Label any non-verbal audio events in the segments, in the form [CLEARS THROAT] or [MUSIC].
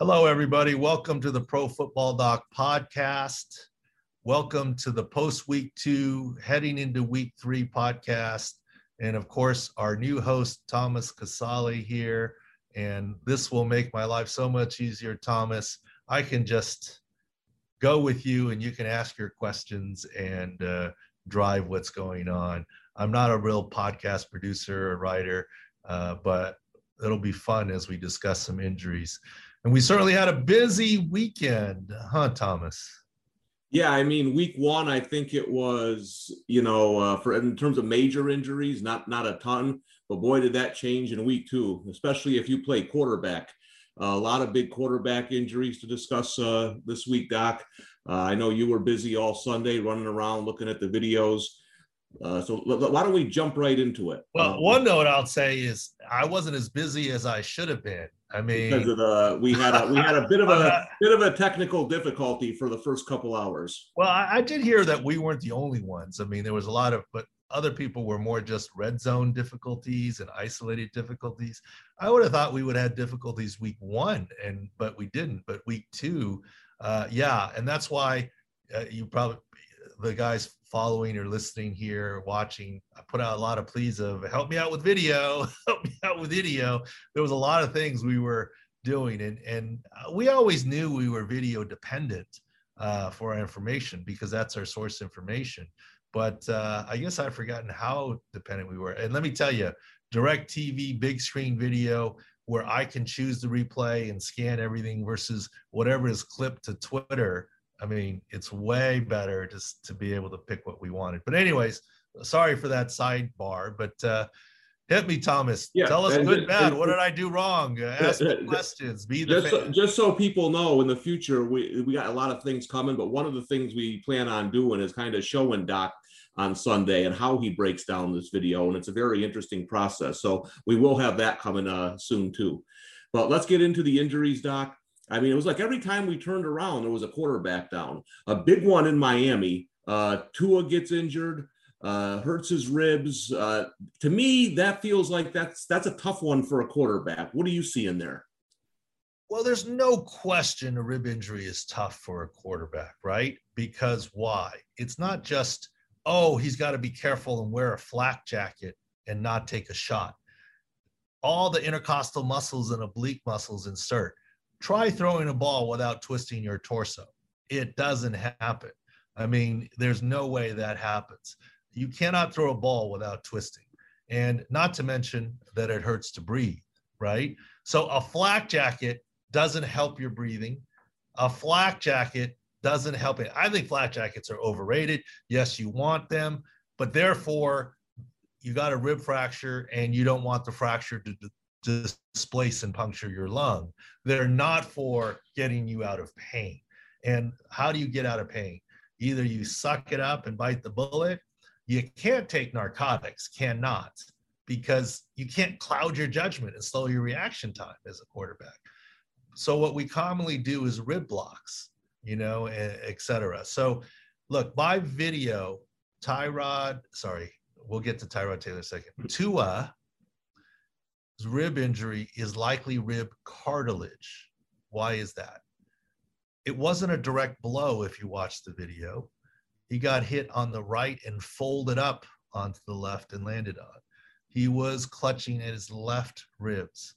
Hello, everybody. Welcome to the Pro Football Doc podcast. Welcome to the post week two, heading into week three podcast. And of course, our new host, Thomas Casale, here. And this will make my life so much easier, Thomas. I can just go with you and you can ask your questions and uh, drive what's going on. I'm not a real podcast producer or writer, uh, but it'll be fun as we discuss some injuries. And we certainly had a busy weekend, huh, Thomas? Yeah, I mean, week one, I think it was, you know, uh, for in terms of major injuries, not not a ton, but boy, did that change in week two, especially if you play quarterback. Uh, a lot of big quarterback injuries to discuss uh, this week, Doc. Uh, I know you were busy all Sunday running around looking at the videos. Uh, so l- why don't we jump right into it? Well, um, one note I'll say is I wasn't as busy as I should have been. I mean, because of the we had a we had a bit of a [LAUGHS] uh, bit of a technical difficulty for the first couple hours. Well, I, I, did hear that we weren't the only ones. I mean, there was a lot of, but other people were more just red zone difficulties and isolated difficulties. I would have thought we would have difficulties week one, and but we didn't. But week two, uh, yeah, and that's why uh, you probably the guys following or listening here, watching, I put out a lot of pleas of help me out with video, [LAUGHS] help me out with video. There was a lot of things we were doing, and and uh, we always knew we were video dependent uh, for our information because that's our source information. But uh, I guess I've forgotten how dependent we were. And let me tell you, DirecTV, big screen video, where I can choose the replay and scan everything versus whatever is clipped to Twitter I mean, it's way better just to be able to pick what we wanted. But anyways, sorry for that sidebar, but uh, hit me, Thomas. Yeah, Tell us good, bad. And, what did I do wrong? [LAUGHS] Ask questions. Be the just so, just so people know in the future, we we got a lot of things coming. But one of the things we plan on doing is kind of showing Doc on Sunday and how he breaks down this video, and it's a very interesting process. So we will have that coming uh, soon too. But let's get into the injuries, Doc. I mean, it was like every time we turned around, there was a quarterback down. A big one in Miami. Uh, Tua gets injured, uh, hurts his ribs. Uh, to me, that feels like that's that's a tough one for a quarterback. What do you see in there? Well, there's no question a rib injury is tough for a quarterback, right? Because why? It's not just oh he's got to be careful and wear a flak jacket and not take a shot. All the intercostal muscles and oblique muscles insert try throwing a ball without twisting your torso. It doesn't happen. I mean, there's no way that happens. You cannot throw a ball without twisting. And not to mention that it hurts to breathe, right? So a flak jacket doesn't help your breathing. A flak jacket doesn't help it. I think flak jackets are overrated. Yes, you want them, but therefore you got a rib fracture and you don't want the fracture to, displace and puncture your lung. They're not for getting you out of pain. And how do you get out of pain? Either you suck it up and bite the bullet. You can't take narcotics, cannot, because you can't cloud your judgment and slow your reaction time as a quarterback. So what we commonly do is rib blocks, you know, et cetera. So look, my video, Tyrod, sorry, we'll get to Tyrod Taylor second. Hmm. Tua rib injury is likely rib cartilage. Why is that? It wasn't a direct blow if you watch the video. He got hit on the right and folded up onto the left and landed on. He was clutching at his left ribs.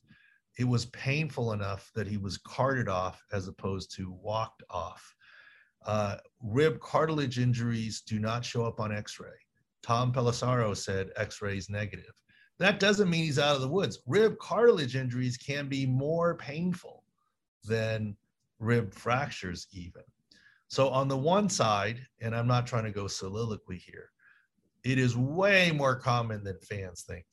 It was painful enough that he was carted off as opposed to walked off. Uh, rib cartilage injuries do not show up on x ray. Tom Pelissero said x ray is negative. That doesn't mean he's out of the woods. Rib cartilage injuries can be more painful than rib fractures, even. So, on the one side, and I'm not trying to go soliloquy here, it is way more common than fans think.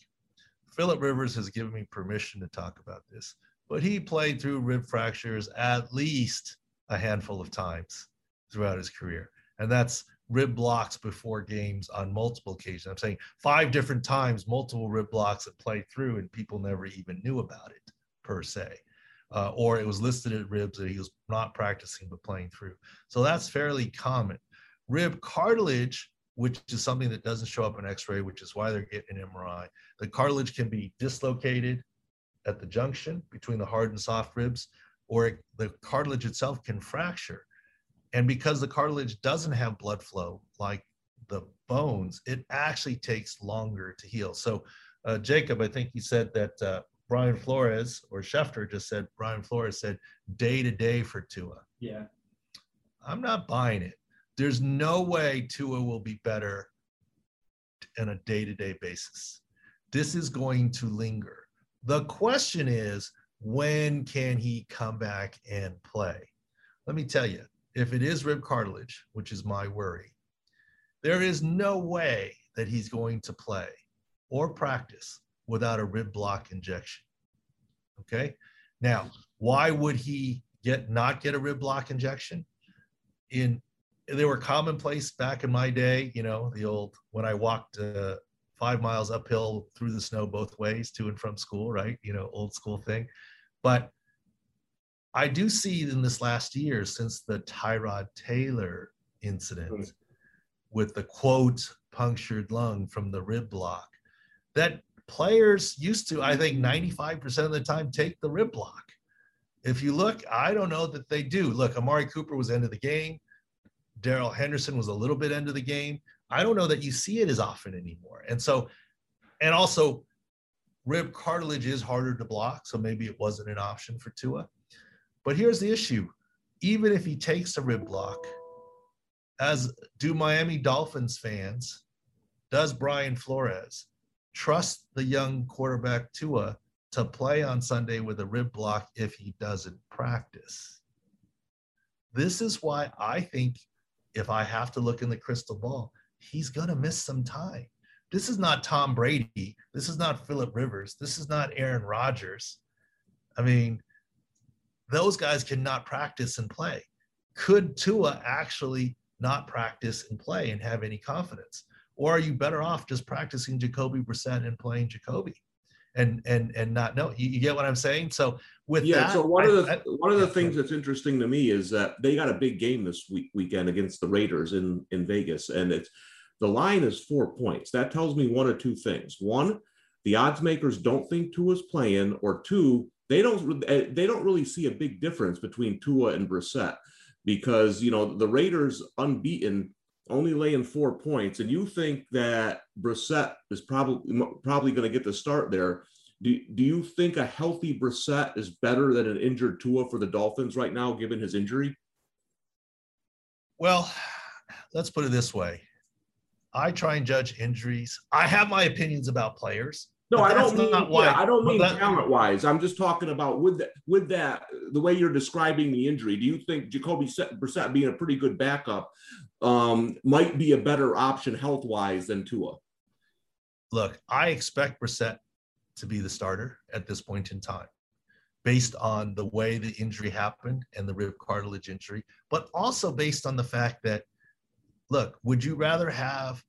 Philip Rivers has given me permission to talk about this, but he played through rib fractures at least a handful of times throughout his career. And that's rib blocks before games on multiple occasions. I'm saying five different times, multiple rib blocks that played through, and people never even knew about it per se. Uh, or it was listed at ribs that he was not practicing but playing through. So that's fairly common. Rib cartilage, which is something that doesn't show up in X-ray, which is why they're getting an MRI. The cartilage can be dislocated at the junction between the hard and soft ribs. or it, the cartilage itself can fracture. And because the cartilage doesn't have blood flow like the bones, it actually takes longer to heal. So, uh, Jacob, I think you said that uh, Brian Flores or Schefter just said Brian Flores said day to day for Tua. Yeah. I'm not buying it. There's no way Tua will be better on a day to day basis. This is going to linger. The question is, when can he come back and play? Let me tell you, if it is rib cartilage, which is my worry, there is no way that he's going to play or practice without a rib block injection. Okay. Now, why would he get not get a rib block injection? In they were commonplace back in my day, you know, the old when I walked uh, five miles uphill through the snow both ways to and from school, right? You know, old school thing. But I do see in this last year, since the Tyrod Taylor incident hmm. with the quote punctured lung from the rib block, that players used to, I think 95% of the time, take the rib block. If you look, I don't know that they do. Look, Amari Cooper was end of the game. Darrell Henderson was a little bit end of the game. I don't know that you see it as often anymore. And so, and also, rib cartilage is harder to block. So maybe it wasn't an option for Tua. But here's the issue even if he takes a rib block, as do Miami Dolphins fans, does Brian Flores trust the young quarterback Tua to play on Sunday with a rib block if he doesn't practice? This is why I think if I have to look in the crystal ball, he's going to miss some time. This is not Tom Brady. This is not Philip Rivers. This is not Aaron Rodgers. I mean, those guys cannot practice and play. Could Tua actually not practice and play and have any confidence? Or are you better off just practicing Jacoby Brissett and playing Jacoby? And and and not know you, you get what I'm saying. So with yeah, that, so one I, of the I, one of the things that's interesting to me is that they got a big game this week weekend against the Raiders in in Vegas, and it's the line is four points. That tells me one or two things. One, the odds makers don't think Tua's playing, or two, they don't eh, they don't really see a big difference between Tua and Brissett because you know the Raiders unbeaten only laying four points, and you think that Brissett is probably probably going to get the start there. Do, do you think a healthy Brissett is better than an injured Tua for the Dolphins right now, given his injury? Well, let's put it this way. I try and judge injuries. I have my opinions about players. No, I don't mean. why- yeah, I don't mean that- talent wise. I'm just talking about with that. With that, the way you're describing the injury, do you think Jacoby Se- Brissett being a pretty good backup um, might be a better option health wise than Tua? Look, I expect Brissett to be the starter at this point in time, based on the way the injury happened and the rib cartilage injury, but also based on the fact that, look, would you rather have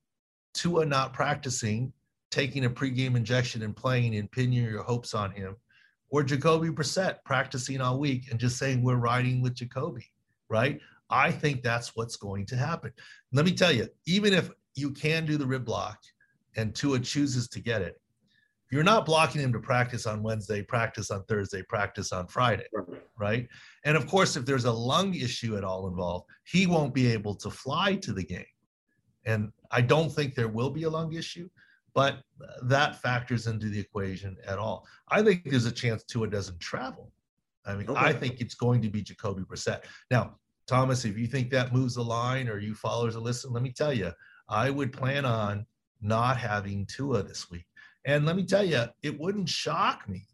Tua not practicing, taking a pregame injection and playing and pinning your hopes on him, or Jacoby Brissett practicing all week and just saying we're riding with Jacoby, right? I think that's what's going to happen. Let me tell you, even if you can do the rib block and Tua chooses to get it, you're not blocking him to practice on Wednesday, practice on Thursday, practice on Friday, right? And of course, if there's a lung issue at all involved, he won't be able to fly to the game. And I don't think there will be a lung issue, but that factors into the equation at all. I think there's a chance Tua doesn't travel. I mean, I think it's going to be Jacoby Brissett. Now, Thomas, if you think that moves the line or you followers are listening, let me tell you, I would plan on not having Tua this week. And let me tell you, it wouldn't shock me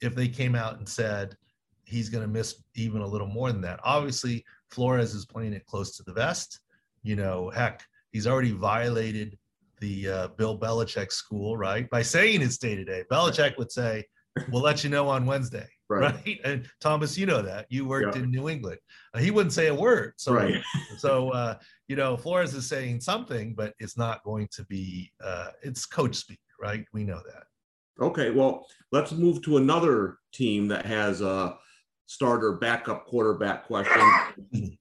if they came out and said he's going to miss even a little more than that. Obviously, Flores is playing it close to the vest. You know, heck, he's already violated the uh, Bill Belichick school, right? By saying it's day to day. Belichick would say, "We'll let you know on Wednesday." [LAUGHS] Right. Right. And Thomas, you know that you worked Yeah. in New England. Uh, he wouldn't say a word. So, Right. [LAUGHS] so uh, you know, Flores is saying something, but it's not going to be. Uh, it's coach speak, right? We know that. Okay, well, let's move to another team that has a starter backup quarterback question. [CLEARS THROAT]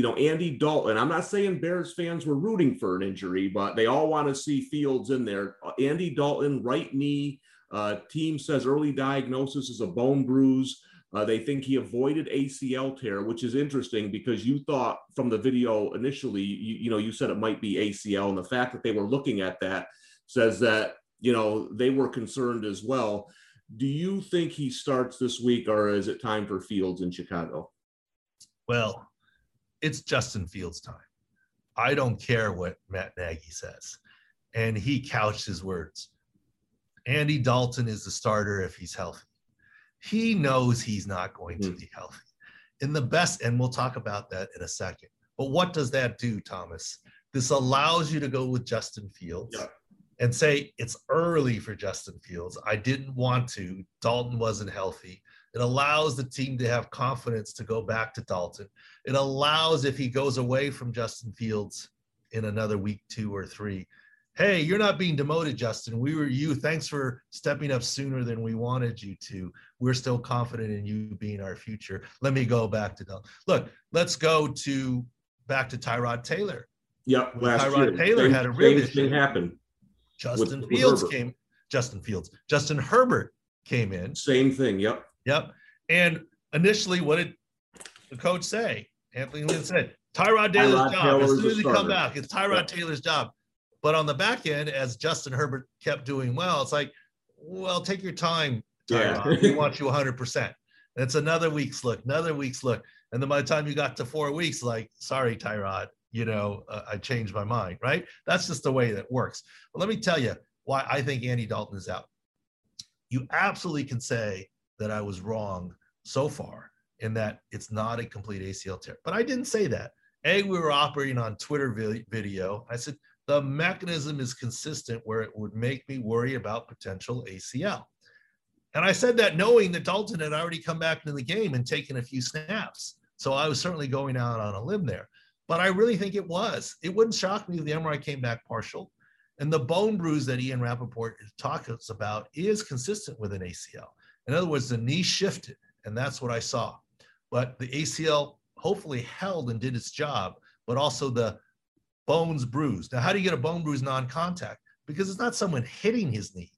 You know, Andy Dalton. I'm not saying Bears fans were rooting for an injury, but they all want to see Fields in there. Uh, Andy Dalton, right knee. Uh, team says early diagnosis is a bone bruise. Uh, they think he avoided ACL tear, which is interesting because you thought from the video initially, you, you know, you said it might be ACL, and the fact that they were looking at that says that you know they were concerned as well. Do you think he starts this week, or is it time for Fields in Chicago? Well, it's Justin Fields' time. I don't care what Matt Nagy says, and he couched his words. Andy Dalton is the starter if he's healthy. He knows he's not going to hmm. be healthy. In the best, and we'll talk about that in a second. But what does that do, Thomas? This allows you to go with Justin Fields yeah. and say it's early for Justin Fields. I didn't want to. Dalton wasn't healthy. It allows the team to have confidence to go back to Dalton. It allows, if he goes away from Justin Fields in another week, two or three, hey, you're not being demoted, Justin. We were you. Thanks for stepping up sooner than we wanted you to. We're still confident in you being our future. Let me go back to Dalton. Look, let's go to back to Tyrod Taylor. Yep, last Tyrod year. Taylor same, had a rib issue. thing happen. Justin with, Fields with came. Justin Fields. Justin Herbert came in. Same thing. Yep. Yep. And initially, what did the coach say? Anthony Lynn said, Tyrod Taylor's Tyrod job. Taylor's as soon as he come back, it's Tyrod. Taylor's job. But on the back end, as Justin Herbert kept doing well, it's like, well, take your time, Tyrod. Yeah. we want you 100%. It's another week's look, another week's look. And then by the time you got to four weeks, like, sorry, Tyrod, you know, uh, I changed my mind, right? That's just the way that works. But let me tell you why I think Andy Dalton is out. You absolutely can say that I was wrong so far in that it's not a complete ACL tear. But I didn't say that. A, we were operating on Twitter video. I said, the mechanism is consistent where it would make me worry about potential ACL. And I said that knowing that Dalton had already come back into the game and taken a few snaps. So I was certainly going out on a limb there. But I really think it was. It wouldn't shock me if the MRI came back partial. And the bone bruise that Ian Rapoport talks about is consistent with an ACL. In other words, the knee shifted, and that's what I saw. But the ACL hopefully held and did its job, but also the bones bruised. Now, how do you get a bone bruise non contact? Because it's not someone hitting his knee,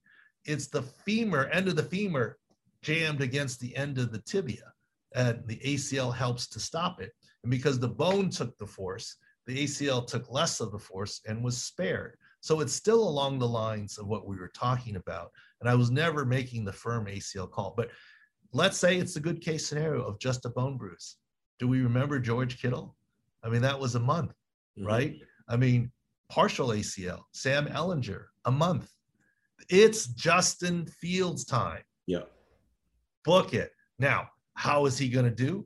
it's the femur, end of the femur jammed against the end of the tibia. And the ACL helps to stop it. And because the bone took the force, the ACL took less of the force and was spared. So it's still along the lines of what we were talking about. And I was never making the firm ACL call. But let's say it's a good case scenario of just a bone bruise. Do we remember George Kittle? I mean, that was a month, mm-hmm. right? I mean, partial ACL, Sam Ehlinger, a month. It's Justin Fields time. Yeah. Book it. Now, how is he going to do?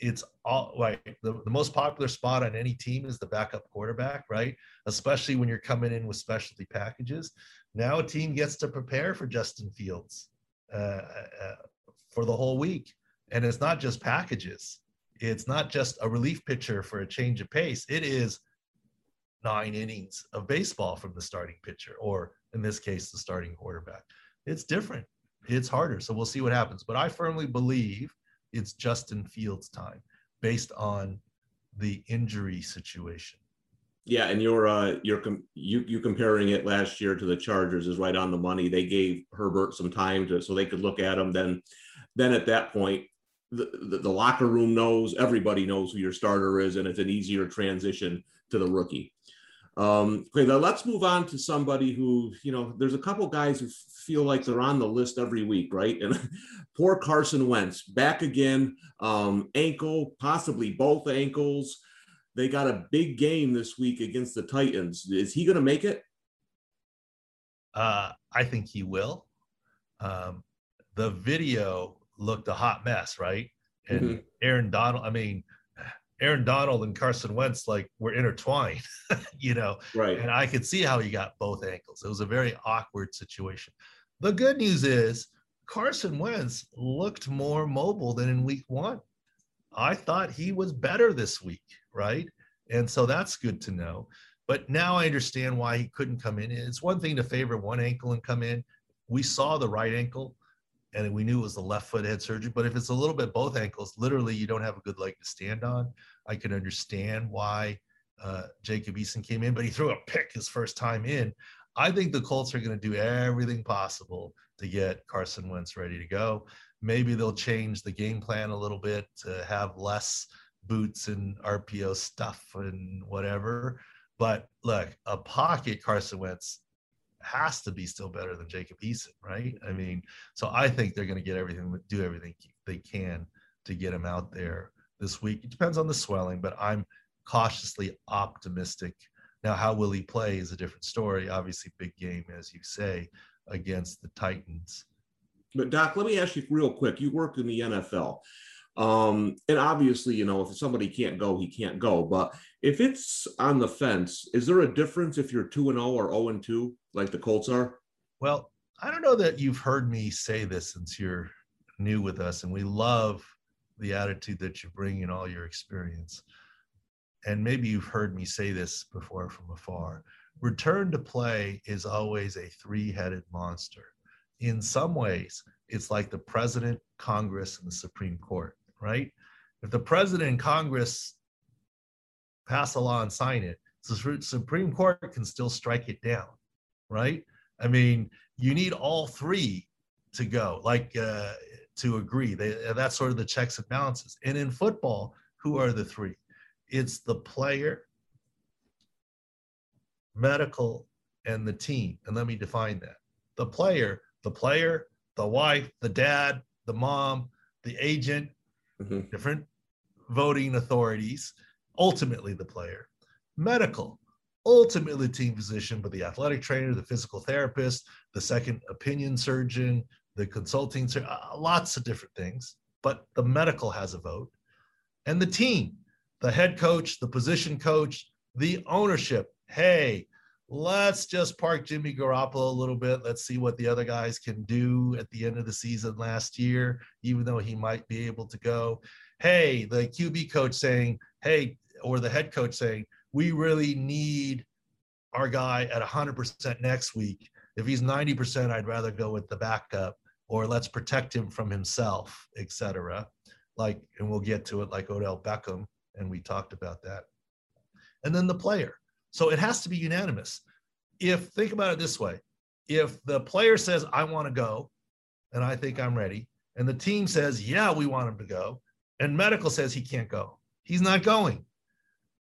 It's all right. The, the most popular spot on any team is the backup quarterback, right? Especially when you're coming in with specialty packages. Now a team gets to prepare for Justin Fields uh, uh, for the whole week. And it's not just packages, it's not just a relief pitcher for a change of pace. It is nine innings of baseball from the starting pitcher, or in this case, the starting quarterback. It's different. It's harder. So we'll see what happens. But I firmly believe it's Justin Fields' time based on the injury situation. Yeah, and you're uh, you're com- you you comparing it last year to the Chargers is right on the money. They gave Herbert some time to so they could look at him. Then, then at that point, the, the, the locker room knows everybody knows who your starter is, and it's an easier transition to the rookie. Um, okay, now let's move on to somebody who, you know, there's a couple guys who feel like they're on the list every week, right? And [LAUGHS] poor Carson Wentz back again, um, ankle, possibly both ankles. They got a big game this week against the Titans. Is he going to make it? Uh, I think he will. Um, the video looked a hot mess, right? And mm-hmm. Aaron Donald, I mean, Aaron Donald and Carson Wentz like were intertwined, [LAUGHS] you know. Right. And I could see how he got both ankles. It was a very awkward situation. The good news is Carson Wentz looked more mobile than in week one. I thought he was better this week, right? And so that's good to know. But now I understand why he couldn't come in. It's one thing to favor one ankle and come in. We saw the right ankle and we knew it was the left foot head surgery. But if it's a little bit both ankles, literally you don't have a good leg to stand on. I can understand why uh, Jacob Eason came in, but he threw a pick his first time in. I think the Colts are going to do everything possible to get Carson Wentz ready to go. Maybe they'll change the game plan a little bit to have less boots and RPO stuff and whatever. But look, a pocket Carson Wentz has to be still better than Jacob Eason, right? I mm-hmm. mean, so I think they're going to get everything, do everything they can to get him out there this week. It depends on the swelling, but I'm cautiously optimistic. Now, how will he play is a different story. Obviously, big game, as you say, against the Titans. But Doc, let me ask you real quick. You work in the NFL. Um, and obviously, you know, if somebody can't go, he can't go. But if it's on the fence, is there a difference if you're 2 and 0 or 0 and 2, like the Colts are? Well, I don't know that you've heard me say this since you're new with us, and we love the attitude that you bring in all your experience. And maybe you've heard me say this before from afar. Return to play is always a three headed monster. In some ways, it's like the president, Congress, and the Supreme Court, right? If the president and Congress pass a law and sign it, the Supreme Court can still strike it down, right? I mean, you need all three to go. Like uh, to agree. They, that's sort of the checks and balances. And in football, who are the three? It's the player, medical, and the team. And let me define that. The player, the player, the wife, the dad, the mom, the agent, mm-hmm. different voting authorities, ultimately the player. Medical, ultimately team physician, but the athletic trainer, the physical therapist, the second opinion surgeon, the consulting, uh, lots of different things, but the medical has a vote. And the team, the head coach, the position coach, the ownership. Hey, let's just park Jimmy Garoppolo a little bit. Let's see what the other guys can do at the end of the season last year, even though he might be able to go. Hey, the QB coach saying, hey, or the head coach saying, we really need our guy at 100% next week. If he's 90%, I'd rather go with the backup or let's protect him from himself, etc. Like, and we'll get to it like Odell Beckham, and we talked about that. And then the player. So it has to be unanimous. If think about it this way, if the player says, I want to go, and I think I'm ready, and the team says, Yeah, we want him to go, and medical says he can't go, he's not going.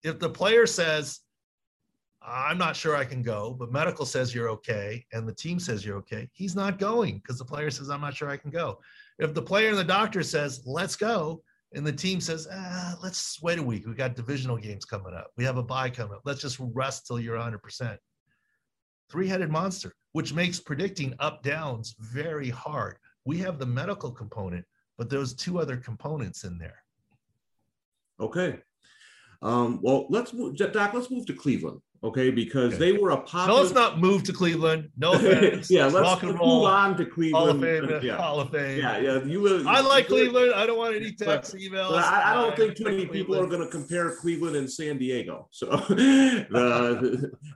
If the player says, I'm not sure I can go, but medical says you're okay, and the team says you're okay. He's not going because the player says, I'm not sure I can go. If the player and the doctor says, let's go, and the team says, ah, let's wait a week. We got divisional games coming up. We have a bye coming up. Let's just rest till you're 100%. Three headed monster, which makes predicting up downs very hard. We have the medical component, but there's two other components in there. Okay. Um, well, let's move, Doc. Let's move to Cleveland okay, because okay. they were a popular. No, let's not move to Cleveland. No [LAUGHS] offense. yeah, let's, let's move on to Cleveland. Hall of Fame. [LAUGHS] Yeah. Hall of Fame. Yeah, yeah. You. I like Cleveland. I don't want any text emails. I, I, don't think too many people are going to compare Cleveland and San Diego. So [LAUGHS] uh,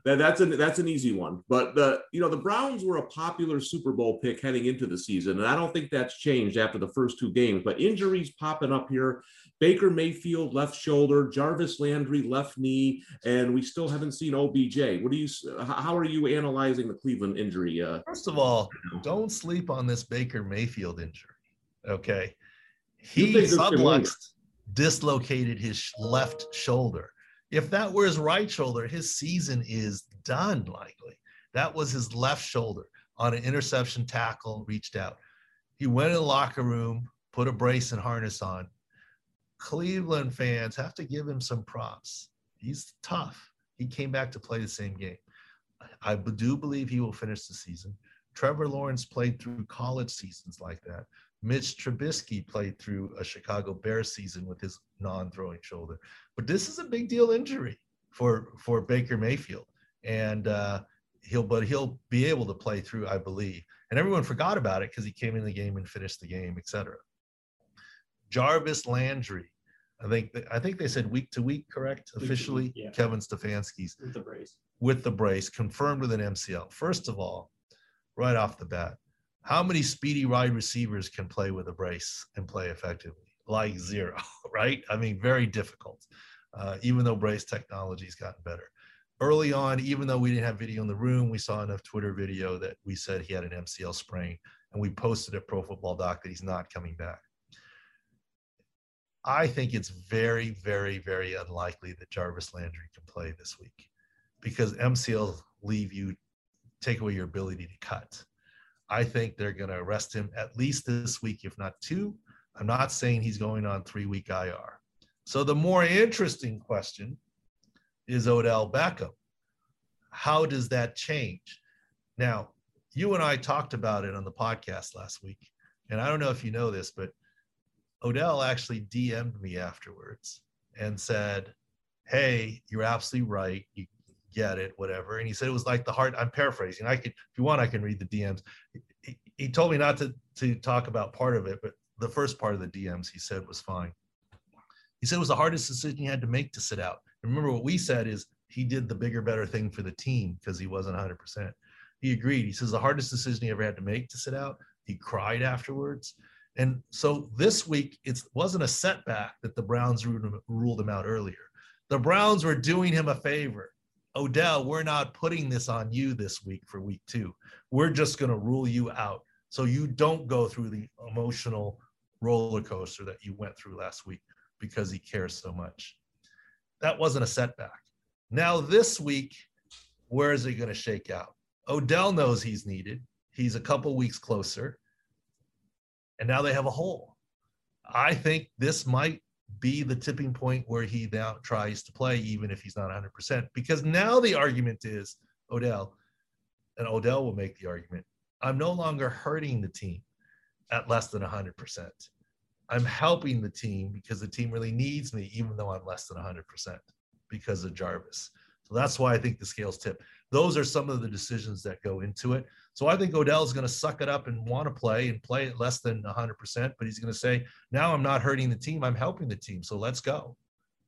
that, that's an that's an easy one. But the you know the Browns were a popular Super Bowl pick heading into the season, and I don't think that's changed after the first two games. But injuries popping up here. Baker Mayfield left shoulder, Jarvis Landry left knee, and we still haven't seen OBJ. What do you? How are you analyzing the Cleveland injury? Uh, First of all, don't sleep on this Baker Mayfield injury. Okay, he subluxed, dislocated his left shoulder. If that were his right shoulder, his season is done. Likely, that was his left shoulder on an interception tackle. Reached out. He went in the locker room, put a brace and harness on. Cleveland fans have to give him some props. He's tough he came back to play the same game. I do believe he will finish the season. Trevor Lawrence played through college seasons like that. Mitch Trubisky played through a Chicago Bears season with his non-throwing shoulder. But this is a big deal injury for for Baker Mayfield, and uh, he'll but he'll be able to play through, I believe. And everyone forgot about it because he came in the game and finished the game, etc. Jarvis Landry I think I think they said week to week, correct? Week Officially, week, yeah. Kevin Stefanski's with the brace. With the brace, confirmed with an MCL. First of all, right off the bat, how many speedy wide receivers can play with a brace and play effectively? Like zero, [LAUGHS] right? I mean, very difficult. Uh, even though brace technology's gotten better. Early on, even though we didn't have video in the room, we saw enough Twitter video that we said he had an MCL sprain and we posted at Pro Football Doc that he's not coming back. I think it's very, very, very unlikely that Jarvis Landry can play this week because MCL leave you, take away your ability to cut. I think they're going to arrest him at least this week, if not two. I'm not saying he's going on three week IR. So the more interesting question is Odell Beckham. How does that change? Now, you and I talked about it on the podcast last week. And I don't know if you know this, but Odell actually DM'd me afterwards and said, Hey, you're absolutely right. You get it, whatever. And he said it was like the heart. I'm paraphrasing. I could, if you want, I can read the DMs. He, he told me not to, to talk about part of it, but the first part of the DMs he said was fine. He said it was the hardest decision he had to make to sit out. Remember what we said is he did the bigger, better thing for the team because he wasn't 100%. He agreed. He says the hardest decision he ever had to make to sit out. He cried afterwards. And so this week, it wasn't a setback that the Browns ruled him out earlier. The Browns were doing him a favor. Odell, we're not putting this on you this week for week two. We're just going to rule you out so you don't go through the emotional roller coaster that you went through last week because he cares so much. That wasn't a setback. Now, this week, where is it going to shake out? Odell knows he's needed. He's a couple weeks closer. And now they have a hole. I think this might be the tipping point where he now tries to play, even if he's not 100%. Because now the argument is Odell, and Odell will make the argument I'm no longer hurting the team at less than 100%. I'm helping the team because the team really needs me, even though I'm less than 100% because of Jarvis. So that's why I think the scales tip. Those are some of the decisions that go into it. So I think Odell is going to suck it up and want to play and play at less than 100%, but he's going to say, now I'm not hurting the team, I'm helping the team. So let's go.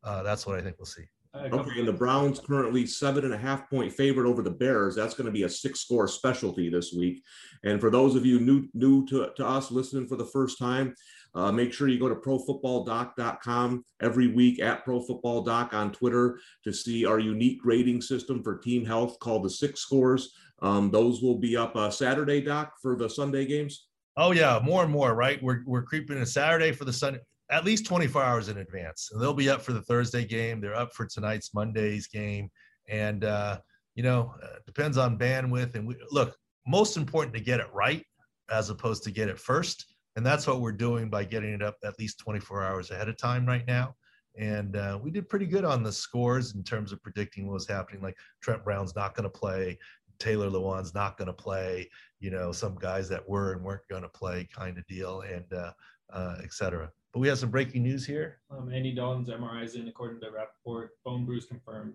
Uh, that's what I think we'll see. Okay, and the Browns currently seven and a half point favorite over the Bears. That's going to be a six score specialty this week. And for those of you new new to, to us listening for the first time, uh, make sure you go to profootballdoc.com every week at profootballdoc on Twitter to see our unique grading system for team health called the six scores. Um, those will be up uh, Saturday, Doc, for the Sunday games. Oh yeah, more and more, right? We're we're creeping a Saturday for the Sunday at least 24 hours in advance. And they'll be up for the Thursday game. They're up for tonight's Monday's game. And, uh, you know, uh, depends on bandwidth. And we, look, most important to get it right as opposed to get it first. And that's what we're doing by getting it up at least 24 hours ahead of time right now. And uh, we did pretty good on the scores in terms of predicting what was happening. Like Trent Brown's not going to play, Taylor Lewan's not going to play, you know, some guys that were and weren't going to play kind of deal, and uh, uh, et cetera. But we have some breaking news here. Um, Andy Dalton's MRI is in, according to Rapoport. Bone bruise confirmed.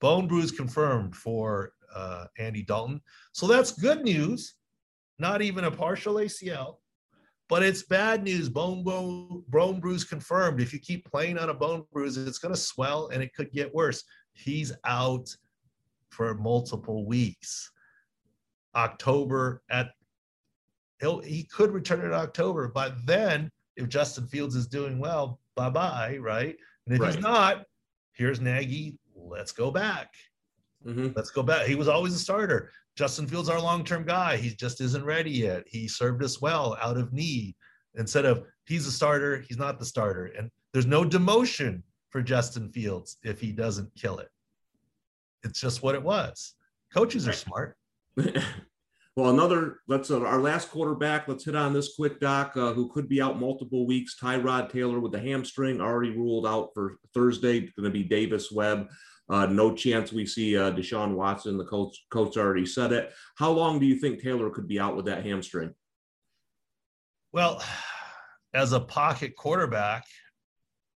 Bone bruise confirmed for uh, Andy Dalton. So that's good news. Not even a partial ACL, but it's bad news. Bone, bone, bone bruise confirmed. If you keep playing on a bone bruise, it's going to swell and it could get worse. He's out for multiple weeks. October at he'll he could return in October, but then if Justin Fields is doing well, bye bye, right? And if right. he's not, here's Nagy. Let's go back. Mm-hmm. Let's go back. He was always a starter. Justin Fields, our long term guy. He just isn't ready yet. He served us well out of need. Instead of he's a starter, he's not the starter. And there's no demotion for Justin Fields if he doesn't kill it. It's just what it was. Coaches are smart. [LAUGHS] Well, another, let's, uh, our last quarterback, let's hit on this quick, Doc, uh, who could be out multiple weeks. Tyrod Taylor with the hamstring, already ruled out for Thursday. Going to be Davis Webb. Uh, no chance we see uh, Deshaun Watson. The coach, coach already said it. How long do you think Taylor could be out with that hamstring? Well, as a pocket quarterback,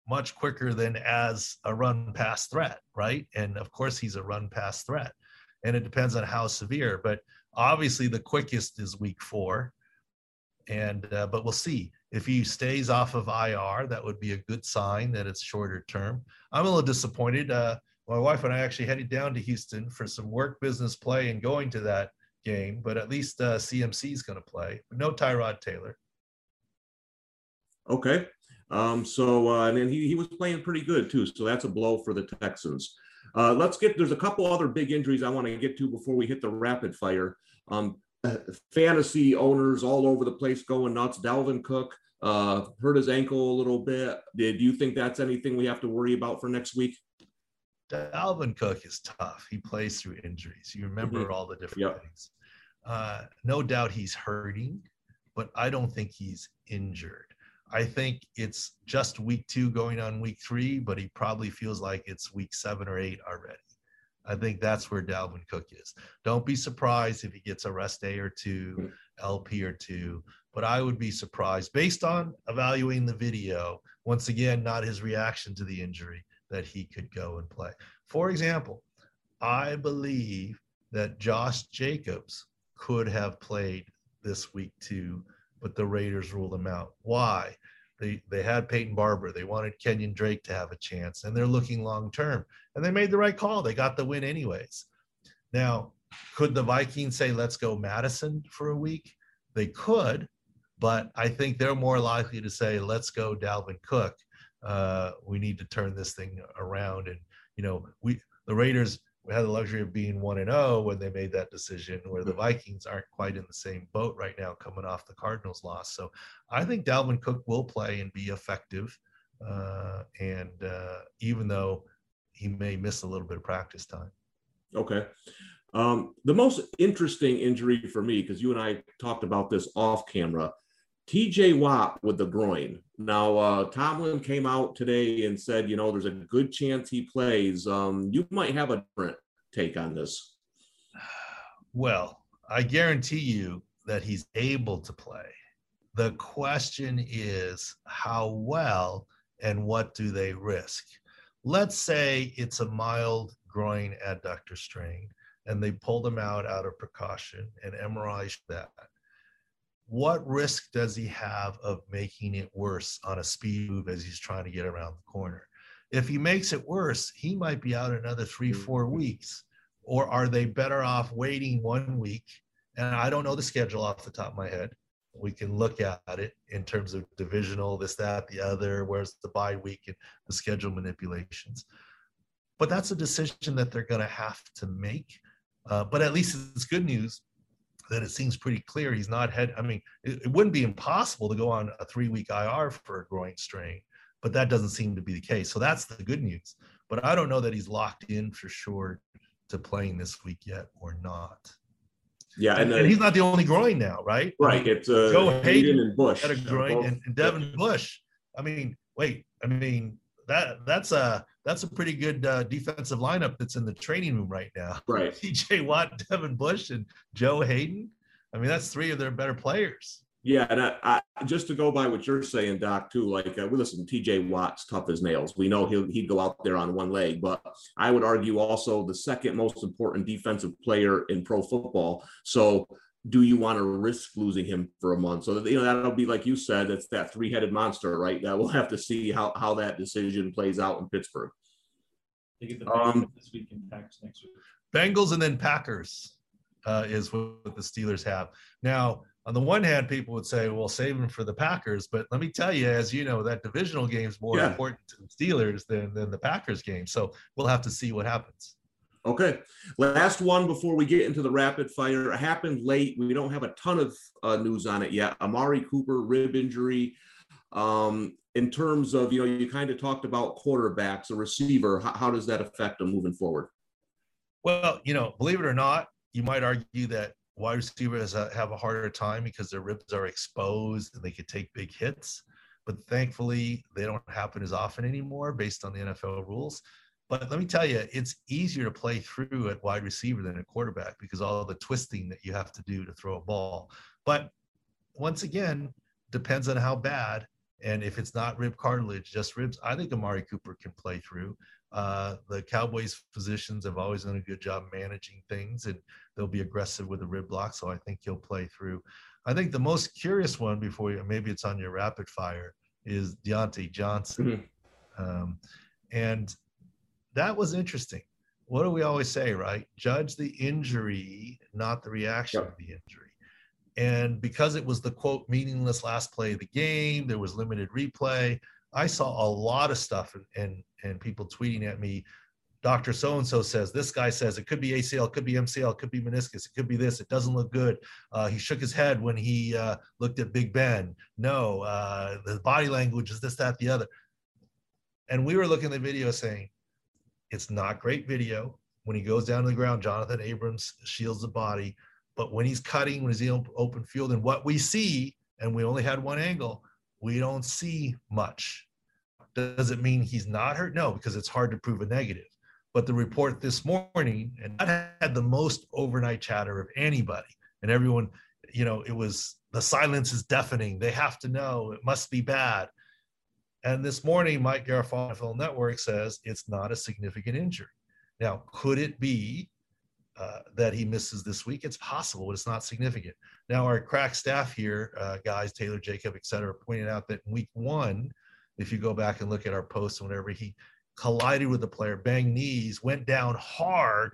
much quicker than as a run pass threat, right? And of course, he's a run pass threat. And it depends on how severe. But Obviously, the quickest is week four, and uh, but we'll see if he stays off of IR. That would be a good sign that it's shorter term. I'm a little disappointed. Uh, my wife and I actually headed down to Houston for some work business play and going to that game, but at least uh, CMC is going to play. No Tyrod Taylor. Okay. Um, so uh, and then he, he was playing pretty good too. So that's a blow for the Texans. Uh, let's get there's a couple other big injuries I want to get to before we hit the rapid fire. Um, fantasy owners all over the place going nuts. Dalvin Cook uh, hurt his ankle a little bit. Did you think that's anything we have to worry about for next week? Dalvin Cook is tough. He plays through injuries. You remember Mhm. all the different Yep. things. Uh, no doubt he's hurting, but I don't think he's injured. I think it's just week two going on week three, but he probably feels like it's week seven or eight already. I think that's where Dalvin Cook is. Don't be surprised if he gets a rest day or two, LP or two, but I would be surprised based on evaluating the video. Once again, not his reaction to the injury that he could go and play. For example, I believe that Josh Jacobs could have played this week too, but the Raiders ruled him out. Why? They they had Peyton Barber. They wanted Kenyan Drake to have a chance, and they're looking long term. And they made the right call. They got the win anyways. Now, could the Vikings say, let's go Mattison for a week? They could, but I think they're more likely to say, let's go Dalvin Cook. Uh, we need to turn this thing around. And, you know, we, the Raiders, we had the luxury of being 1 and 0 when they made that decision, where the Vikings aren't quite in the same boat right now coming off the Cardinals loss. So I think Dalvin Cook will play and be effective. Uh, and uh, even though he may miss a little bit of practice time. Okay. Um, the most interesting injury for me, because you and I talked about this off camera, TJ Watt with the groin. Now, uh, Tomlin came out today and said, you know, there's a good chance he plays. Um, you might have a different take on this. Well, I guarantee you that he's able to play. The question is how well and what do they risk? Let's say it's a mild groin adductor strain and they pulled him out out of precaution and MRI that. What risk does he have of making it worse on a speed move as he's trying to get around the corner? If he makes it worse, he might be out another three, four weeks. Or are they better off waiting one week? And I don't know the schedule off the top of my head. We can look at it in terms of divisional, this, that, the other, where's the bye week and the schedule manipulations. But that's a decision that they're going to have to make. Uh, but at least it's good news that it seems pretty clear he's not head. I mean, it, it wouldn't be impossible to go on a three week IR for a groin strain, but that doesn't seem to be the case. So that's the good news. But I don't know that he's locked in for sure to playing this week yet or not. Yeah, And, and, and he's not the only groin now, right? Right. It's uh, Joe Haden, Haden and Bush. Got a groin and, and Devin Bush. I mean, wait. I mean that that's a that's a pretty good uh, defensive lineup that's in the training room right now. Right. [LAUGHS] T.J. Watt, Devin Bush, and Joe Haden. I mean, that's three of their better players. Yeah, and I, I, just to go by what you're saying, Doc, too. Like, uh, we listen, T.J. Watt's tough as nails. We know he'll he'd go out there on one leg, but I would argue also the second most important defensive player in pro football. So, do you want to risk losing him for a month? So, that, you know, that'll be like you said, it's that three-headed monster, right? That we'll have to see how how that decision plays out in Pittsburgh. They get the Um, Bengals this week and Packers next week. Bengals and then Packers uh, is what the Steelers have. Now, on the one hand, people would say, well, save them for the Packers. But let me tell you, as you know, that divisional game is more Yeah. important to the Steelers than, than the Packers game. So we'll have to see what happens. Okay. Last one before we get into the rapid fire. It happened late. We don't have a ton of uh, news on it yet. Amari Cooper, rib injury. Um, in terms of, you know, you kind of talked about quarterbacks, a receiver. How, how does that affect them moving forward? Well, you know, believe it or not, you might argue that wide receivers have a harder time because their ribs are exposed and they could take big hits. But thankfully, they don't happen as often anymore based on the NFL rules. But let me tell you, it's easier to play through at wide receiver than a quarterback because all the twisting that you have to do to throw a ball. But once again, depends on how bad. And if it's not rib cartilage, just ribs, I think Amari Cooper can play through. Uh, the Cowboys physicians have always done a good job managing things, and they'll be aggressive with the rib block. So I think he'll play through. I think the most curious one before you, maybe it's on your rapid fire, is Diontae Johnson. Um, and that was interesting. What do we always say, right? Judge the injury, not the reaction of the injury. And because it was the quote meaningless last play of the game, there was limited replay. I saw a lot of stuff and and, and people tweeting at me, Dr. So and so says, this guy says it could be ACL, it could be MCL, it could be meniscus, it could be this, it doesn't look good. Uh, he shook his head when he uh, looked at Big Ben. No, uh, the body language is this, that, the other. And we were looking at the video saying, it's not great video. When he goes down to the ground, Jonathan Abrams shields the body. But when he's cutting, when he's in open field, and what we see, and we only had one angle, we don't see much. Does it mean he's not hurt? No, because it's hard to prove a negative. But the report this morning, and that had the most overnight chatter of anybody, and everyone, you know, it was the silence is deafening. They have to know it must be bad. And this morning, Mike Garafolo Network says it's not a significant injury. Now, could it be uh, that he misses this week? It's possible, but it's not significant. Now, our crack staff here, uh, guys, Taylor, Jacob, et cetera, pointed out that in week one, if you go back and look at our posts and whatever, he collided with the player, banged knees, went down hard,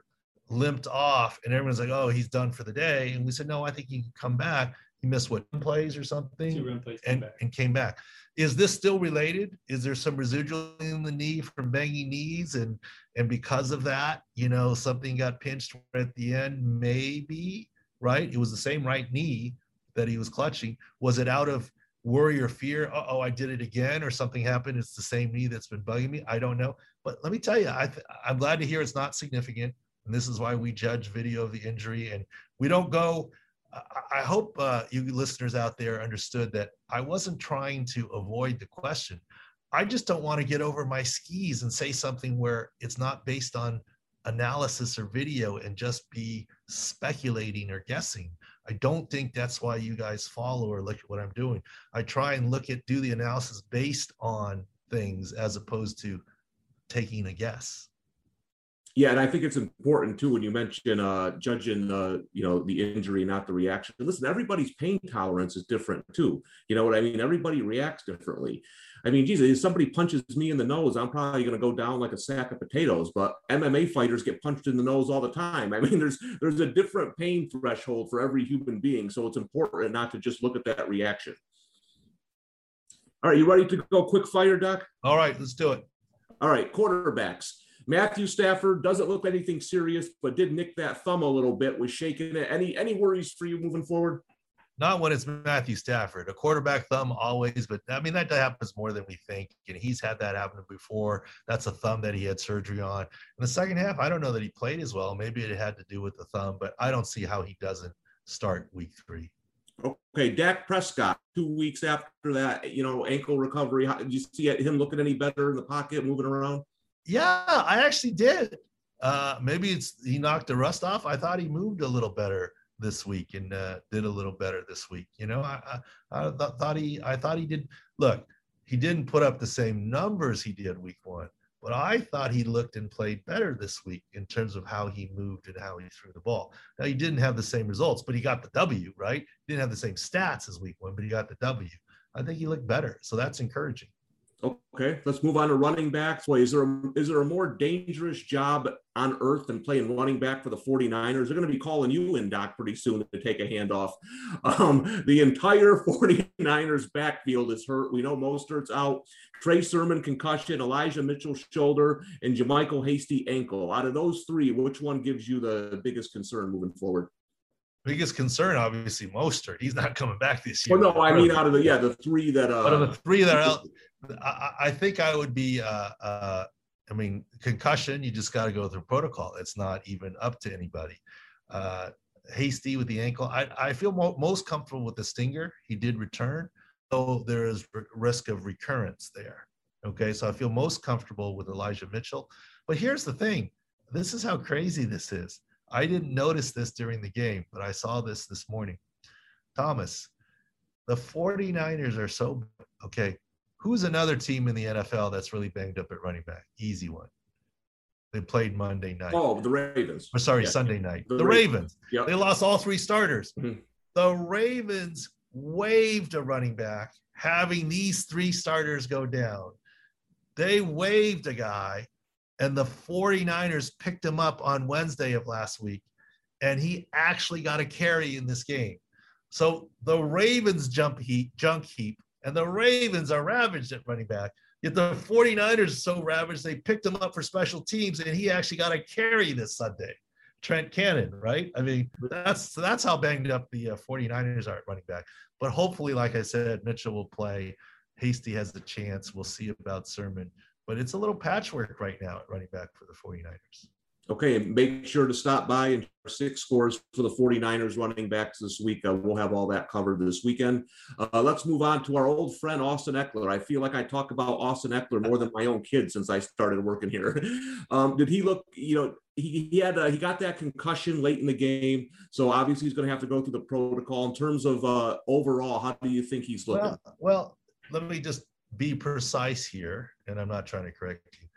limped off, and everyone's like, "Oh, he's done for the day." And we said, "No, I think he can come back." He missed what plays or something, Two run plays and back. and came back. Is this still related? Is there some residual in the knee from banging knees, and and because of that, you know, something got pinched at the end? Maybe right. It was the same right knee that he was clutching. Was it out of worry or fear? Oh, I did it again, or something happened. It's the same knee that's been bugging me. I don't know. But let me tell you, I th- I'm glad to hear it's not significant, and this is why we judge video of the injury, and we don't go. I- hope uh, you listeners out there understood that I wasn't trying to avoid the question. I just don't want to get over my skis and say something where it's not based on analysis or video and just be speculating or guessing. I don't think that's why you guys follow or look at what I'm doing. I try and look at do the analysis based on things as opposed to taking a guess. Yeah, and I think it's important too when you mention uh, judging the you know the injury, not the reaction. Listen, everybody's pain tolerance is different too. You know what I mean? Everybody reacts differently. I mean, Jesus, if somebody punches me in the nose, I'm probably going to go down like a sack of potatoes. But MMA fighters get punched in the nose all the time. [LAUGHS] I mean, there's there's a different pain threshold for every human being, so it's important not to just look at that reaction. All right, you ready to go quick fire, Doc? All right, let's do it. All right, quarterbacks. Matthew Stafford doesn't look anything serious, but did nick that thumb a little bit, was shaking it. Any any worries for you moving forward? Not when it's Matthew Stafford. A quarterback thumb always, but I mean that happens more than we think. And he's had that happen before. That's a thumb that he had surgery on. In the second half, I don't know that he played as well. Maybe it had to do with the thumb, but I don't see how he doesn't start week three. Okay, Dak Prescott, two weeks after that, you know, ankle recovery. How, did you see him looking any better in the pocket, moving around? Yeah, I actually did. Uh, maybe it's he knocked the rust off. I thought he moved a little better this week and uh, did a little better this week. You know, I, I, I th- thought he I thought he did. Look, he didn't put up the same numbers he did week one, but I thought he looked and played better this week in terms of how he moved and how he threw the ball. Now he didn't have the same results, but he got the W. Right? Didn't have the same stats as week one, but he got the W. I think he looked better, so that's encouraging. Okay, let's move on to running backs. Wait, is there a, is there a more dangerous job on earth than playing running back for the 49ers? They're going to be calling you in, Doc, pretty soon to take a handoff. [LAUGHS] Um, the entire [LAUGHS] 49ers backfield is hurt. We know Mostert's out. Trey Sermon concussion, Elijah Mitchell shoulder, and JaMycal Hasty ankle. Out of those three, which one gives you the biggest concern moving forward? Biggest concern, obviously, Mostert. He's not coming back this year. Well, no, I mean out of the yeah, the three that uh out of the three that are out, I, I think I would be. Uh, uh, I mean, concussion. You just got to go through protocol. It's not even up to anybody. Uh, hasty with the ankle. I, I feel mo- most comfortable with the stinger. He did return, though there is r- risk of recurrence there. Okay, so I feel most comfortable with Elijah Mitchell. But here's the thing: this is how crazy this is. I didn't notice this during the game, but I saw this this morning. Thomas, the 49ers are so okay. Who's another team in the NFL that's really banged up at running back? Easy one. They played Monday night. oh the Ravens. Or sorry, yeah. Sunday night. The The, Ravens. Ravens. Yep. They lost all three starters. Mhm. The Ravens waived a running back, having these three starters go down. They waived a guy, and the 49ers picked him up on Wednesday of last week, and he actually got a carry in this game. So the Ravens jump heap, junk heap, and the Ravens are ravaged at running back. Yet the 49ers are so ravaged, they picked him up for special teams, and he actually got a carry this Sunday. Trent Cannon, right? I mean, that's that's how banged up the uh, 49ers are at running back. But hopefully, like I said, Mitchell will play. Hasty has the chance. We'll see about Sermon. But it's a little patchwork right now at running back for the 49ers. Okay, and make sure to stop by and six scores for the 49ers running backs this week. Uh, we'll have all that covered this weekend. Uh, let's move on to our old friend Austin Ekeler. I feel like I talk about Austin Ekeler more than my own kid since I started working here. [LAUGHS] Um, did he look? You know, he, he had uh, he got that concussion late in the game, so obviously he's going to have to go through the protocol. In terms of uh, overall, how do you think he's looking? Well, well, let me just be precise here, and I'm not trying to correct you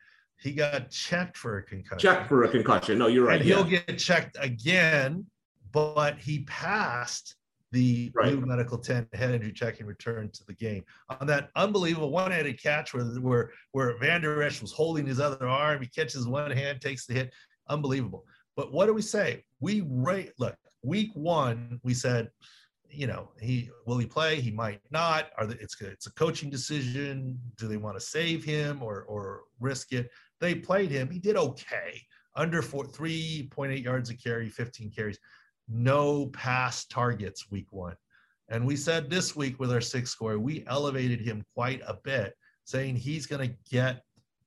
he got checked for a concussion. Checked for a concussion. No, you're right. And he'll get checked again, but he passed the right. blue medical 10 head injury check and return to the game on that unbelievable one-handed catch where where where Vander Esch was holding his other arm. He catches one hand, takes the hit. Unbelievable. But what do we say? We rate look, week one, we said you know, he will he play? He might not. Are the, it's it's a coaching decision. Do they want to save him or or risk it? They played him. He did okay, under four, 3.8 yards a carry, 15 carries, no pass targets week one. And we said this week with our six score, we elevated him quite a bit, saying he's going to get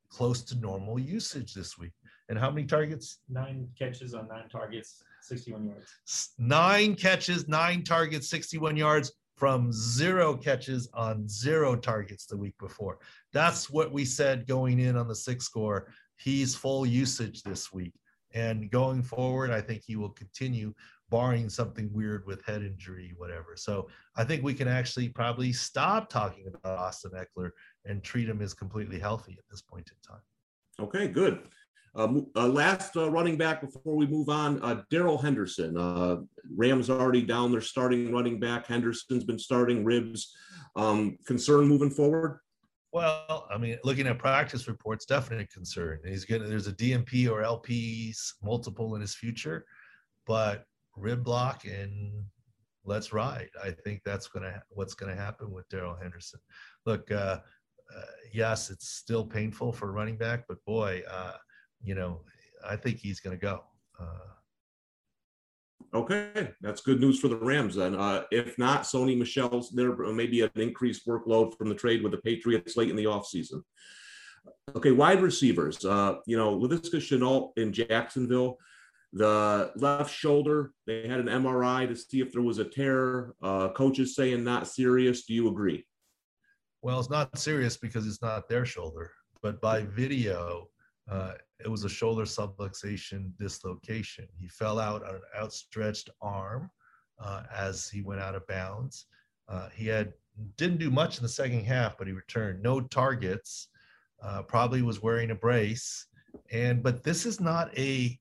close to normal usage this week. And how many targets? Nine catches on nine targets, 61 yards. Nine catches, nine targets, 61 yards from zero catches on zero targets the week before. That's what we said going in on the six score. He's full usage this week. And going forward, I think he will continue, barring something weird with head injury, whatever. So I think we can actually probably stop talking about Austin Ekeler and treat him as completely healthy at this point in time. Okay, good. Uh, uh, last uh, running back before we move on, uh, Darrell Henderson. Uh, Rams already down their starting running back. Henderson's been starting ribs. Um, concern moving forward? Well, I mean, looking at practice reports, definitely concern. He's gonna there's a DMP or LPs multiple in his future, but rib block and let's ride. I think that's gonna what's gonna happen with Darrell Henderson. Look, uh, yes, it's still painful for running back, but boy, you know, I think he's going to go. Uh, okay, that's good news for the Rams then. Uh, if not, Sony Michel's there may be an increased workload from the trade with the Patriots late in the offseason. Okay, wide receivers. Uh, you know, Laviska Shenault in Jacksonville, the left shoulder, they had an MRI to see if there was a tear. Uh, coaches saying not serious. Do you agree? Well, it's not serious because it's not their shoulder, but by video, uh, it was a shoulder subluxation dislocation. He fell out on an outstretched arm uh, as he went out of bounds. Uh, he had didn't do much in the second half, but he returned no targets. Uh, probably was wearing a brace, and but this is not a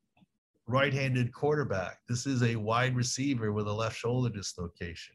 right-handed quarterback. This is a wide receiver with a left shoulder dislocation.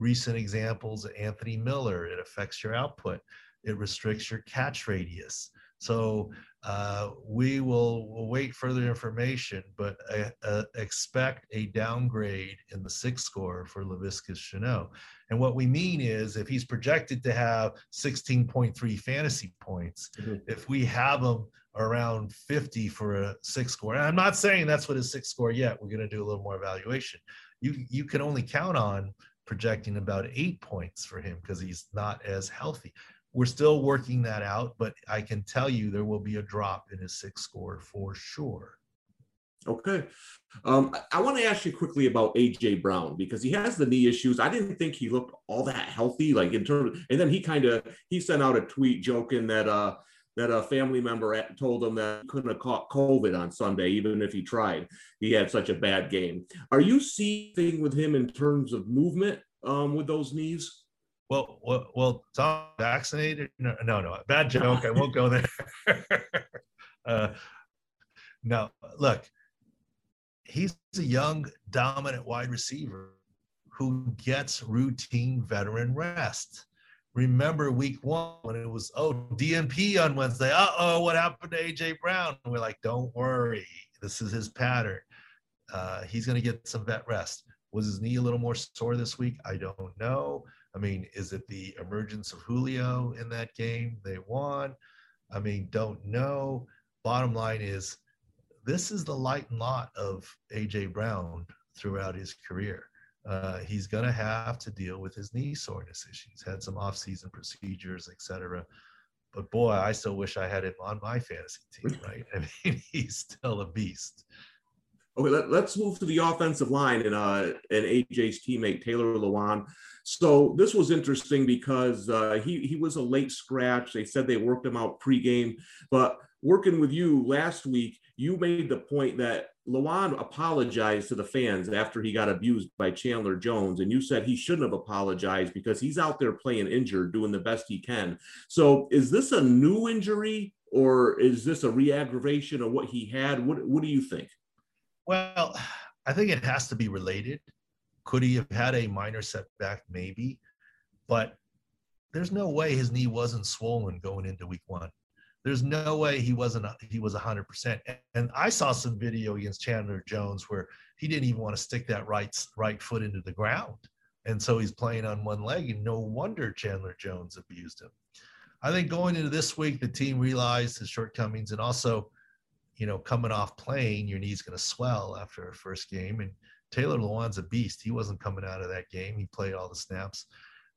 Recent examples: Anthony Miller. It affects your output. It restricts your catch radius. So uh, we will we'll wait further information, but uh, uh, expect a downgrade in the six score for Laviska Shenault. And what we mean is if he's projected to have 16.3 fantasy points, mm-hmm. if we have him around 50 for a six score, and I'm not saying that's what his six score yet, we're going to do a little more evaluation. You, you can only count on projecting about eight points for him because he's not as healthy we're still working that out, but I can tell you there will be a drop in his six score for sure. Okay. Um, I want to ask you quickly about AJ Brown because he has the knee issues. I didn't think he looked all that healthy, like in terms. and then he kind of he sent out a tweet joking that uh that a family member told him that he couldn't have caught COVID on Sunday, even if he tried. He had such a bad game. Are you seeing with him in terms of movement um, with those knees? Well, well, Tom vaccinated? No, no, no, bad joke. I won't go there. [LAUGHS] uh, no, look, he's a young, dominant wide receiver who gets routine veteran rest. Remember week one when it was, oh, DNP on Wednesday. Uh oh, what happened to AJ Brown? And we're like, don't worry. This is his pattern. Uh, he's going to get some vet rest. Was his knee a little more sore this week? I don't know. I mean, is it the emergence of Julio in that game? They won. I mean, don't know. Bottom line is, this is the light and lot of AJ Brown throughout his career. Uh, he's going to have to deal with his knee soreness issues. Had some off-season procedures, etc. But boy, I still wish I had him on my fantasy team. [LAUGHS] Right? I mean, [LAUGHS] he's still a beast. Okay, let, us move to the offensive line and uh, and AJ's teammate Taylor Lewan. So this was interesting because uh, he he was a late scratch. They said they worked him out pregame, but working with you last week, you made the point that Lewan apologized to the fans after he got abused by Chandler Jones, and you said he shouldn't have apologized because he's out there playing injured, doing the best he can. So is this a new injury or is this a re-aggravation of what he had? What what do you think? Well, [SIGHS] I think it has to be related. Could he have had a minor setback? Maybe, but there's no way his knee wasn't swollen going into week one. There's no way he wasn't he was 100%. And I saw some video against Chandler Jones where he didn't even want to stick that right right foot into the ground. And so he's playing on one leg and no wonder Chandler Jones abused him. I think going into this week the team realized his shortcomings and also you know, coming off playing, your knee's going to swell after a first game. And Taylor Lewan's a beast. He wasn't coming out of that game. He played all the snaps.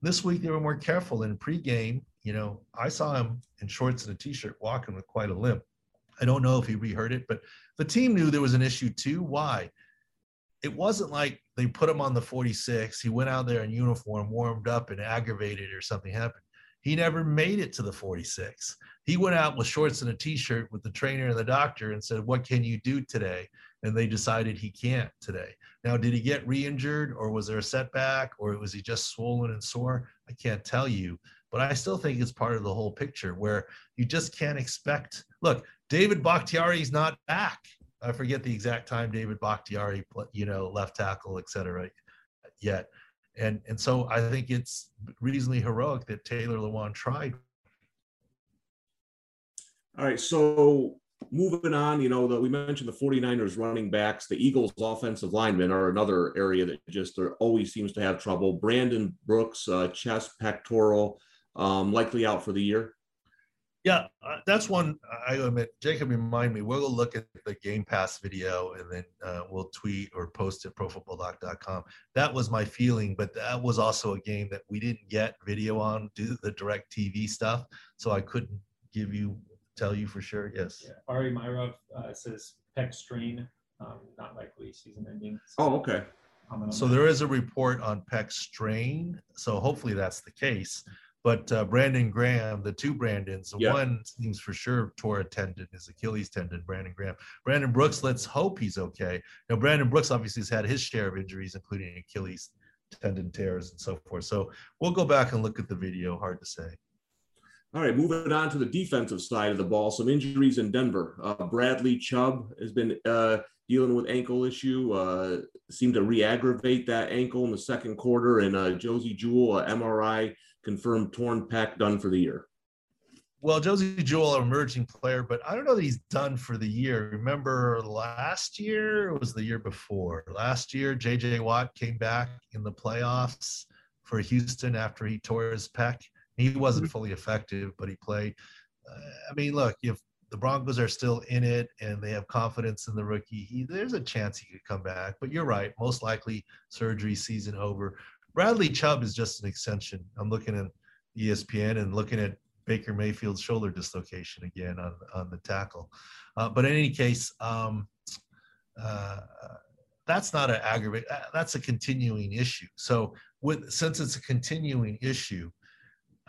This week they were more careful. In pregame, you know, I saw him in shorts and a t-shirt walking with quite a limp. I don't know if he reheard it, but the team knew there was an issue too. Why? It wasn't like they put him on the 46. He went out there in uniform, warmed up, and aggravated or something happened. He never made it to the 46. He went out with shorts and a t-shirt with the trainer and the doctor and said, "What can you do today?" And they decided he can't today. Now, did he get re-injured or was there a setback or was he just swollen and sore? I can't tell you, but I still think it's part of the whole picture where you just can't expect. Look, David Bakhtiari is not back. I forget the exact time David Bakhtiari, you know, left tackle, et cetera, yet. And, and so I think it's reasonably heroic that Taylor Lewan tried. All right. So moving on, you know, that we mentioned the 49ers running backs, the Eagles offensive linemen are another area that just always seems to have trouble. Brandon Brooks, uh, chest, pectoral, um, likely out for the year. Yeah, uh, that's one I admit. Jacob, remind me. We'll look at the Game Pass video and then uh, we'll tweet or post it profootballdoc.com. That was my feeling, but that was also a game that we didn't get video on, do the DirecTV stuff, so I couldn't give you tell you for sure. Yes. Yeah. Ari Meirov uh, says pec strain, um, not likely season ending. So oh, okay. So there is a report on pec strain. So hopefully that's the case. But uh, Brandon Graham, the two Brandons, yeah. one seems for sure tore a tendon, his Achilles tendon. Brandon Graham, Brandon Brooks. Let's hope he's okay. Now Brandon Brooks obviously has had his share of injuries, including Achilles tendon tears and so forth. So we'll go back and look at the video. Hard to say. All right, moving on to the defensive side of the ball. Some injuries in Denver. Uh, Bradley Chubb has been uh, dealing with ankle issue. Uh, seemed to re-aggravate that ankle in the second quarter. And uh, Josey Jewell, MRI confirmed torn pec, done for the year. Well, Josey Jewell, an emerging player, but I don't know that he's done for the year. Remember last year? It was the year before. Last year, J.J. Watt came back in the playoffs for Houston after he tore his pec. He wasn't mm-hmm. fully effective, but he played. Uh, I mean, look, if the Broncos are still in it and they have confidence in the rookie, he, there's a chance he could come back. But you're right, most likely surgery season over. Bradley Chubb is just an extension. I'm looking at ESPN and looking at Baker Mayfield's shoulder dislocation again on on the tackle. Uh, but in any case, um, uh, that's not an aggravate. Uh, that's a continuing issue. So with since it's a continuing issue,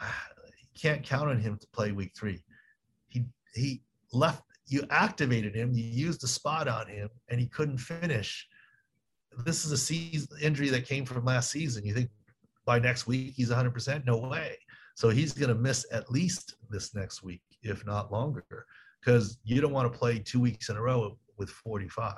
you can't count on him to play week three. He he left. You activated him. You used a spot on him, and he couldn't finish. This is a season injury that came from last season. You think by next week he's 100%? No way. So he's going to miss at least this next week, if not longer, because you don't want to play two weeks in a row with 45.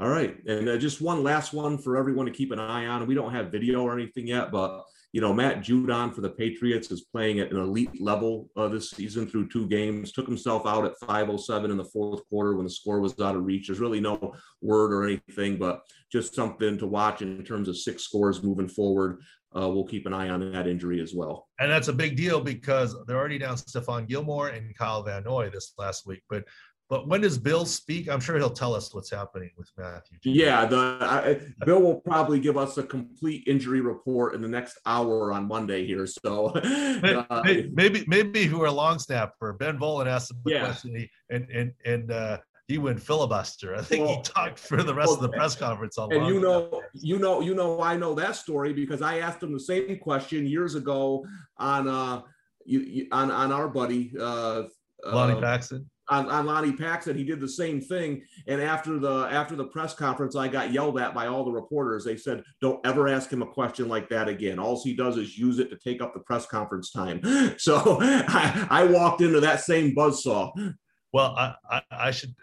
All right. And uh, just one last one for everyone to keep an eye on. We don't have video or anything yet, but you know, Matt Judon for the Patriots is playing at an elite level uh, this season through two games. Took himself out at 5:07 in the fourth quarter when the score was out of reach. There's really no word or anything, but just something to watch in terms of six scores moving forward. uh, we'll keep an eye on that injury as well. And that's a big deal because they're already down Stephon Gilmore and Kyle Van Noy this last week. But but when does Bill speak? I'm sure he'll tell us what's happening with Matthew. Yeah, the I, Bill will probably give us a complete injury report in the next hour on Monday here. So [LAUGHS] uh, maybe, maybe maybe if you were a long snapper, Ben Volin asked him a yeah. question and and and uh, he went filibuster. I think well, he talked for the rest well, of the press conference. and you know, you know, you know, I know that story because I asked him the same question years ago on uh, you, you on on our buddy uh, Lonnie uh, Paxton on, on Lonnie Paxton, he did the same thing. And after the after the press conference, I got yelled at by all the reporters. They said, "Don't ever ask him a question like that again. All he does is use it to take up the press conference time." [LAUGHS] So [LAUGHS] I, I walked into that same buzzsaw. Well, I, I, I, should.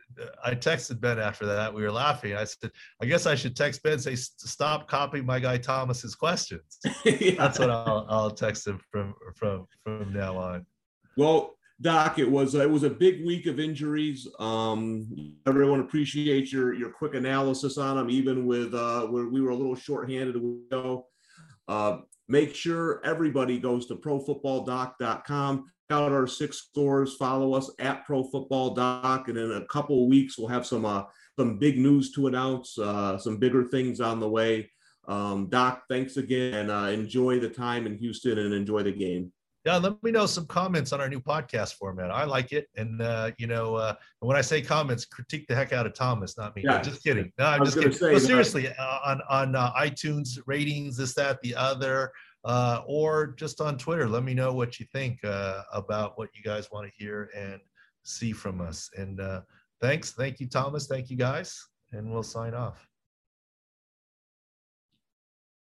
I texted Ben after that. We were laughing. I said, "I guess I should text Ben say stop copying my guy Thomas's questions." [LAUGHS] yeah. That's what I'll, I'll text him from from from now on. Well, Doc, it was it was a big week of injuries. Um, everyone appreciates your your quick analysis on them, even with uh, where we were a little shorthanded. Ago. Uh, make sure everybody goes to profootballdoc.com. Out our six scores. Follow us at profootballdoc, and in a couple weeks we'll have some uh, some big news to announce. Uh, some bigger things on the way. Um, Doc, thanks again, and uh, enjoy the time in Houston and enjoy the game yeah, let me know some comments on our new podcast format. I like it, and uh, you know, uh, when I say comments, critique the heck out of Thomas, not me. Yeah. just kidding. No, I'm just kidding. Say, but seriously, uh, on on uh, iTunes ratings, this, that, the other, uh, or just on Twitter, let me know what you think uh, about what you guys want to hear and see from us. And uh, thanks, thank you, Thomas. Thank you, guys, and we'll sign off.